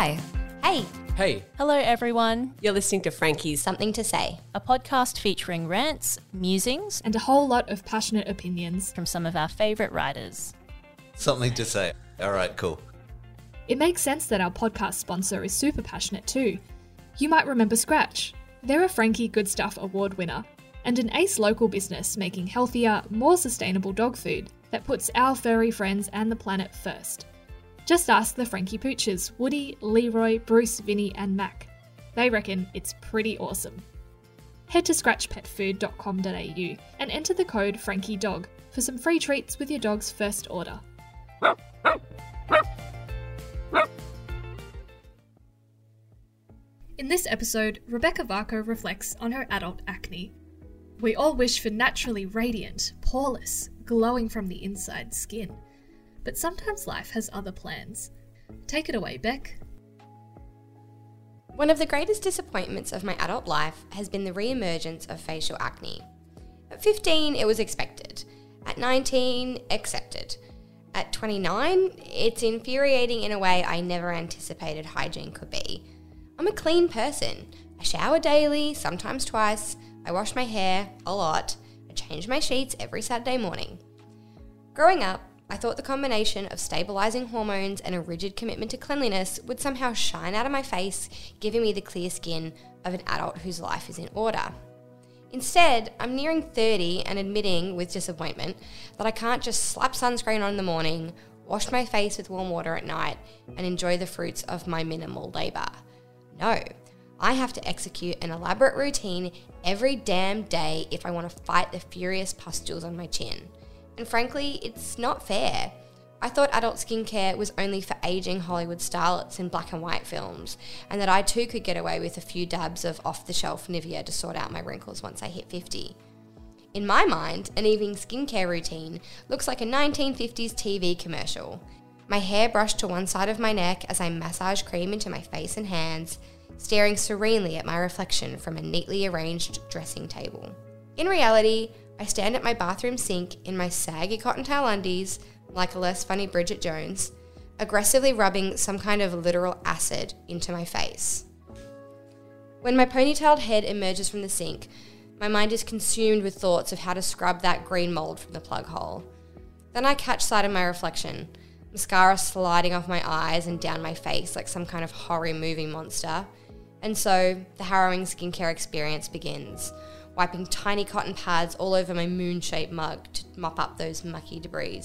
Hi. Hey, Hey, Hello, everyone. You're listening to Frankie's. something to say. A podcast featuring rants, musings and a whole lot of passionate opinions. from some of our favourite writers. Something to say. All right, cool. It makes sense that our podcast sponsor is super passionate too. You might remember Scratch. They're a Frankie Good Stuff Award winner and an ace local business making healthier, more sustainable dog food that puts our furry friends and the planet first. Just ask the Frankie Pooches Woody, Leroy, Bruce, Vinny, and Mac. They reckon it's pretty awesome. Head to scratchpetfood.com.au and enter the code FrankieDog for some free treats with your dog's first order. In this episode, Rebecca Varcoe reflects on her adult acne. We all wish for naturally radiant, poreless, glowing from the inside skin. But sometimes life has other plans. Take it away, Beck. One of the greatest disappointments of my adult life has been the re emergence of facial acne. At 15, it was expected. At 19, accepted. At 29, it's infuriating in a way I never anticipated hygiene could be. I'm a clean person. I shower daily, sometimes twice. I wash my hair a lot. I change my sheets every Saturday morning. Growing up, I thought the combination of stabilizing hormones and a rigid commitment to cleanliness would somehow shine out of my face, giving me the clear skin of an adult whose life is in order. Instead, I'm nearing 30 and admitting with disappointment that I can't just slap sunscreen on in the morning, wash my face with warm water at night, and enjoy the fruits of my minimal labour. No, I have to execute an elaborate routine every damn day if I want to fight the furious pustules on my chin. And frankly, it's not fair. I thought adult skincare was only for aging Hollywood starlets in black and white films, and that I too could get away with a few dabs of off the shelf Nivea to sort out my wrinkles once I hit 50. In my mind, an evening skincare routine looks like a 1950s TV commercial. My hair brushed to one side of my neck as I massage cream into my face and hands, staring serenely at my reflection from a neatly arranged dressing table. In reality, I stand at my bathroom sink in my saggy cotton towel undies, like a less funny Bridget Jones, aggressively rubbing some kind of literal acid into my face. When my ponytailed head emerges from the sink, my mind is consumed with thoughts of how to scrub that green mold from the plug hole. Then I catch sight of my reflection, mascara sliding off my eyes and down my face like some kind of horror movie monster. And so the harrowing skincare experience begins, wiping tiny cotton pads all over my moon shaped mug to mop up those mucky debris.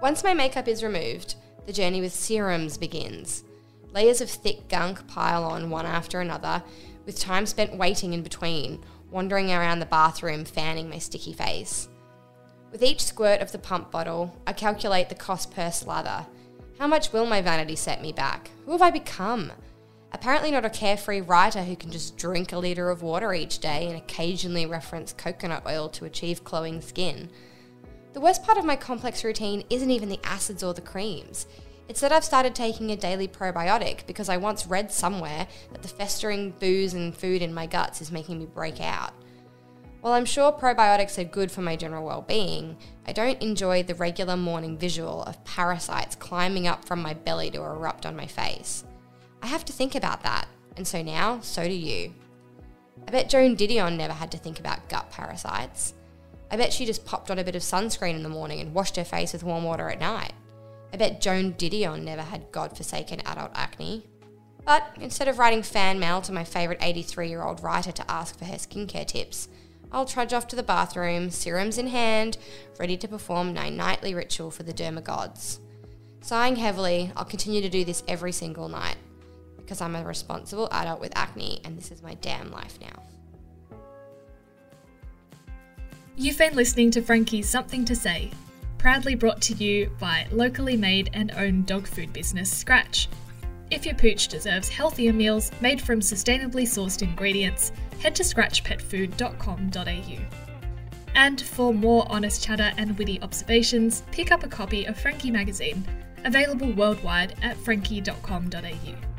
Once my makeup is removed, the journey with serums begins. Layers of thick gunk pile on one after another, with time spent waiting in between, wandering around the bathroom fanning my sticky face. With each squirt of the pump bottle, I calculate the cost per slather. How much will my vanity set me back? Who have I become? Apparently, not a carefree writer who can just drink a litre of water each day and occasionally reference coconut oil to achieve glowing skin. The worst part of my complex routine isn't even the acids or the creams. It's that I've started taking a daily probiotic because I once read somewhere that the festering booze and food in my guts is making me break out. While I'm sure probiotics are good for my general well being, I don't enjoy the regular morning visual of parasites climbing up from my belly to erupt on my face. I have to think about that, and so now, so do you. I bet Joan Didion never had to think about gut parasites. I bet she just popped on a bit of sunscreen in the morning and washed her face with warm water at night. I bet Joan Didion never had godforsaken adult acne. But instead of writing fan mail to my favourite 83 year old writer to ask for her skincare tips, I'll trudge off to the bathroom, serums in hand, ready to perform my nightly ritual for the derma gods. Sighing heavily, I'll continue to do this every single night because I'm a responsible adult with acne and this is my damn life now. You've been listening to Frankie's Something to Say, proudly brought to you by locally made and owned dog food business Scratch. If your pooch deserves healthier meals made from sustainably sourced ingredients, head to scratchpetfood.com.au. And for more honest chatter and witty observations, pick up a copy of Frankie magazine, available worldwide at frankie.com.au.